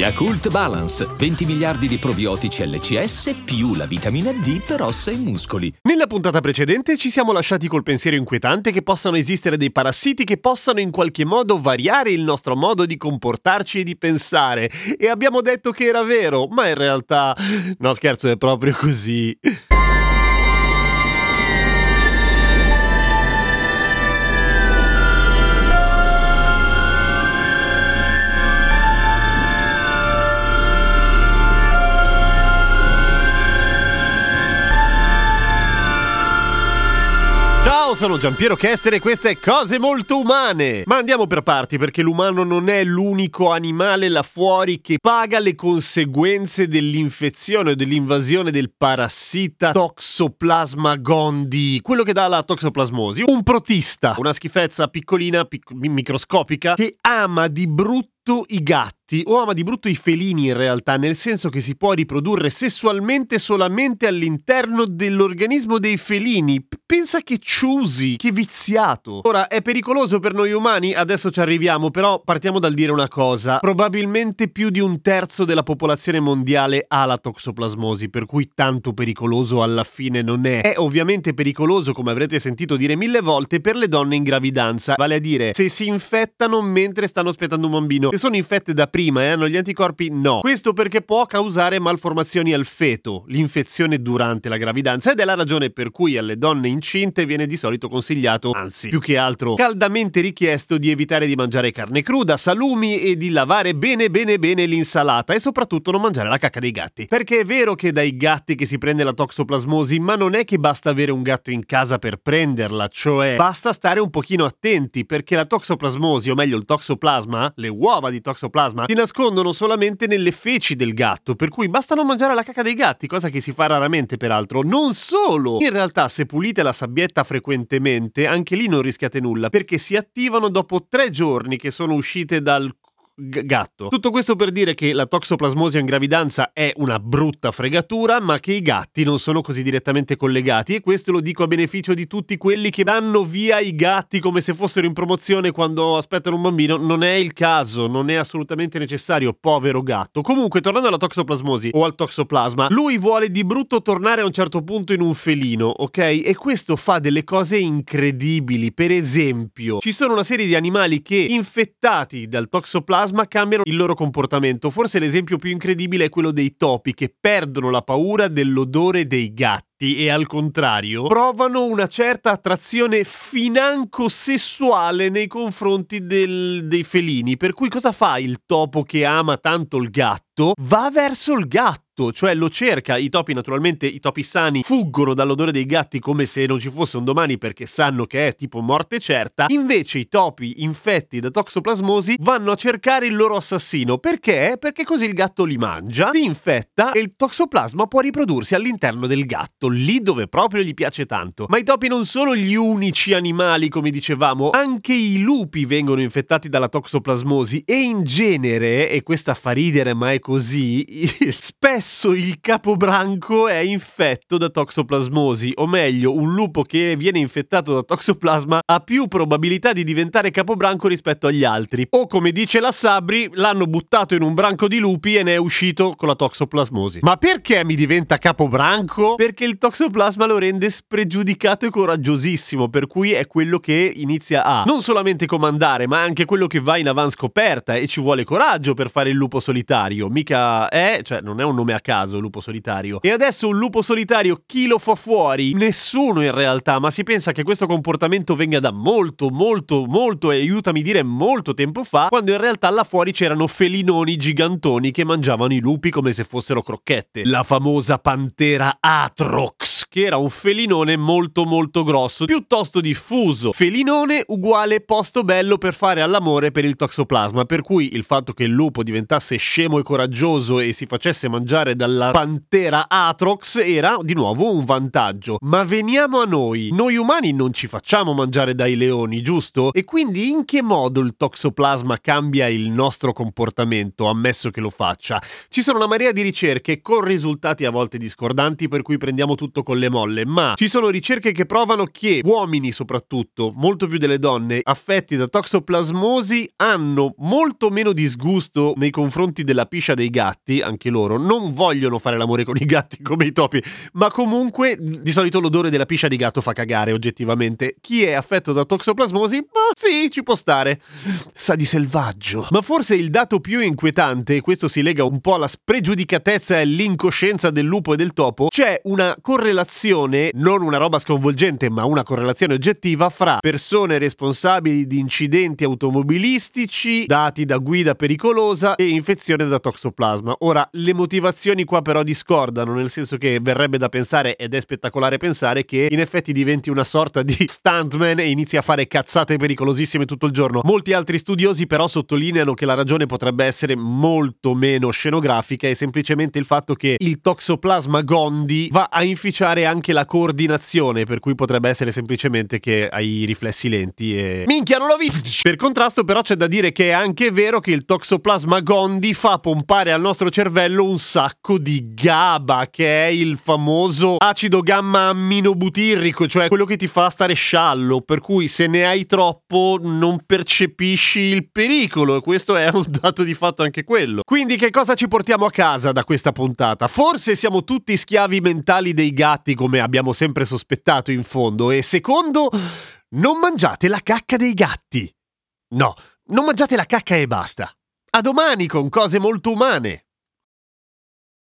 Yakult Balance, 20 miliardi di probiotici LCS più la vitamina D per ossa e muscoli. Nella puntata precedente ci siamo lasciati col pensiero inquietante che possano esistere dei parassiti che possano in qualche modo variare il nostro modo di comportarci e di pensare. E abbiamo detto che era vero, ma in realtà... No scherzo, è proprio così. Sono Giampiero Chester e queste cose molto umane. Ma andiamo per parti perché l'umano non è l'unico animale là fuori che paga le conseguenze dell'infezione o dell'invasione del parassita Toxoplasma gondii, quello che dà la toxoplasmosi. Un protista, una schifezza piccolina, pic- microscopica, che ama di brutto i gatti o ama di brutto i felini in realtà, nel senso che si può riprodurre sessualmente solamente all'interno dell'organismo dei felini. Pensa che ciusi, che viziato. Ora, è pericoloso per noi umani? Adesso ci arriviamo, però partiamo dal dire una cosa. Probabilmente più di un terzo della popolazione mondiale ha la toxoplasmosi, per cui tanto pericoloso alla fine non è. È ovviamente pericoloso, come avrete sentito dire mille volte, per le donne in gravidanza, vale a dire se si infettano mentre stanno aspettando un bambino. Se sono infette da prima e hanno gli anticorpi, no. Questo perché può causare malformazioni al feto, l'infezione durante la gravidanza ed è la ragione per cui alle donne incinte viene di solito consigliato, anzi, più che altro, caldamente richiesto di evitare di mangiare carne cruda, salumi e di lavare bene bene bene l'insalata e soprattutto non mangiare la cacca dei gatti. Perché è vero che dai gatti che si prende la toxoplasmosi, ma non è che basta avere un gatto in casa per prenderla, cioè basta stare un pochino attenti perché la toxoplasmosi, o meglio il toxoplasma, le uova di toxoplasma si nascondono solamente nelle feci del gatto, per cui basta non mangiare la cacca dei gatti, cosa che si fa raramente peraltro. Non solo! In realtà se pulite la sabbietta frequentemente, anche lì non rischiate nulla, perché si attivano dopo tre giorni che sono uscite dal g- gatto. Tutto questo per dire che la toxoplasmosi in gravidanza è una brutta fregatura, ma che i gatti non sono così direttamente collegati e questo lo dico a beneficio di tutti quelli che danno via i gatti come se fossero in promozione quando aspettano un bambino. Non è il caso, non è assolutamente necessario, povero gatto. Comunque, tornando alla toxoplasmosi o al toxoplasma, lui vuole di brutto tornare a un certo punto in un felino, ok? E questo fa delle cose incredibili. Per esempio, ci sono una serie di animali che infettati dal toxoplasma cambiano il loro comportamento. Forse l'esempio più incredibile è quello dei topi che perdono la paura dell'odore dei gatti e al contrario provano una certa attrazione financo sessuale nei confronti del- dei felini. Per cui cosa fa il topo che ama tanto il gatto? Va verso il gatto, cioè lo cerca. I topi, naturalmente, i topi sani, fuggono dall'odore dei gatti come se non ci fosse un domani perché sanno che è tipo morte certa. Invece i topi infetti da toxoplasmosi vanno a cercare il loro assassino. Perché? Perché così il gatto li mangia, si infetta e il toxoplasma può riprodursi all'interno del gatto, lì dove proprio gli piace tanto. Ma i topi non sono gli unici animali, come dicevamo, anche i lupi vengono infettati dalla toxoplasmosi e in genere, e questa fa ridere ma è così, spesso il capobranco è infetto da toxoplasmosi, o meglio, un lupo che viene infettato da toxoplasma ha più probabilità di diventare capobranco rispetto agli altri. O come dice la Sabri, l'hanno buttato in un branco di lupi e ne è uscito con la toxoplasmosi. Ma perché mi diventa capobranco? Perché il toxoplasma lo rende spregiudicato e coraggiosissimo, per cui è quello che inizia a non solamente comandare, ma anche quello che va in avanscoperta e ci vuole coraggio per fare il lupo solitario. Mica è, cioè non è un nome a caso, lupo solitario. E adesso un lupo solitario chi lo fa fuori? Nessuno in realtà, ma si pensa che questo comportamento venga da molto, molto, molto, e aiutami a dire molto tempo fa, quando in realtà là fuori c'erano felinoni gigantoni che mangiavano i lupi come se fossero crocchette. La famosa pantera Atrox, che era un felinone molto molto grosso, piuttosto diffuso. Felinone uguale posto bello per fare all'amore per il toxoplasma, per cui il fatto che il lupo diventasse scemo e coraggioso e si facesse mangiare mangiare dalla pantera Atrox era di nuovo un vantaggio. Ma veniamo a noi. Noi umani non ci facciamo mangiare dai leoni, giusto? E quindi in che modo il toxoplasma cambia il nostro comportamento, ammesso che lo faccia? Ci sono una marea di ricerche con risultati a volte discordanti per cui prendiamo tutto con le molle, ma ci sono ricerche che provano che uomini soprattutto, molto più delle donne, affetti da toxoplasmosi hanno molto meno disgusto nei confronti della piscia dei gatti, anche loro, non vogliono fare l'amore con i gatti come i topi, ma comunque di solito l'odore della piscia di gatto fa cagare oggettivamente. Chi è affetto da toxoplasmosi? Ma sì, ci può stare. Sa di selvaggio. Ma forse il dato più inquietante, e questo si lega un po' alla spregiudicatezza e all'incoscienza del lupo e del topo, c'è una correlazione, non una roba sconvolgente, ma una correlazione oggettiva fra persone responsabili di incidenti automobilistici dati da guida pericolosa e infezione da toxoplasma. Ora, le motivazioni qua però discordano, nel senso che verrebbe da pensare, ed è spettacolare pensare, che in effetti diventi una sorta di stuntman e inizi a fare cazzate pericolosissime tutto il giorno. Molti altri studiosi però sottolineano che la ragione potrebbe essere molto meno scenografica e semplicemente il fatto che il toxoplasma gondi va a inficiare anche la coordinazione, per cui potrebbe essere semplicemente che hai i riflessi lenti e... Minchia, non l'ho visto! Per contrasto però c'è da dire che è anche vero che il toxoplasma gondi fa pompare al nostro cervello un sacco di GABA, che è il famoso acido gamma amminobutirrico, cioè quello che ti fa stare sciallo, per cui se ne hai troppo non percepisci il pericolo e questo è un dato di fatto anche quello. Quindi che cosa ci portiamo a casa da questa puntata? Forse siamo tutti schiavi mentali dei gatti come abbiamo sempre sospettato in fondo e secondo non mangiate la cacca dei gatti. No, non mangiate la cacca e basta. A domani con cose molto umane.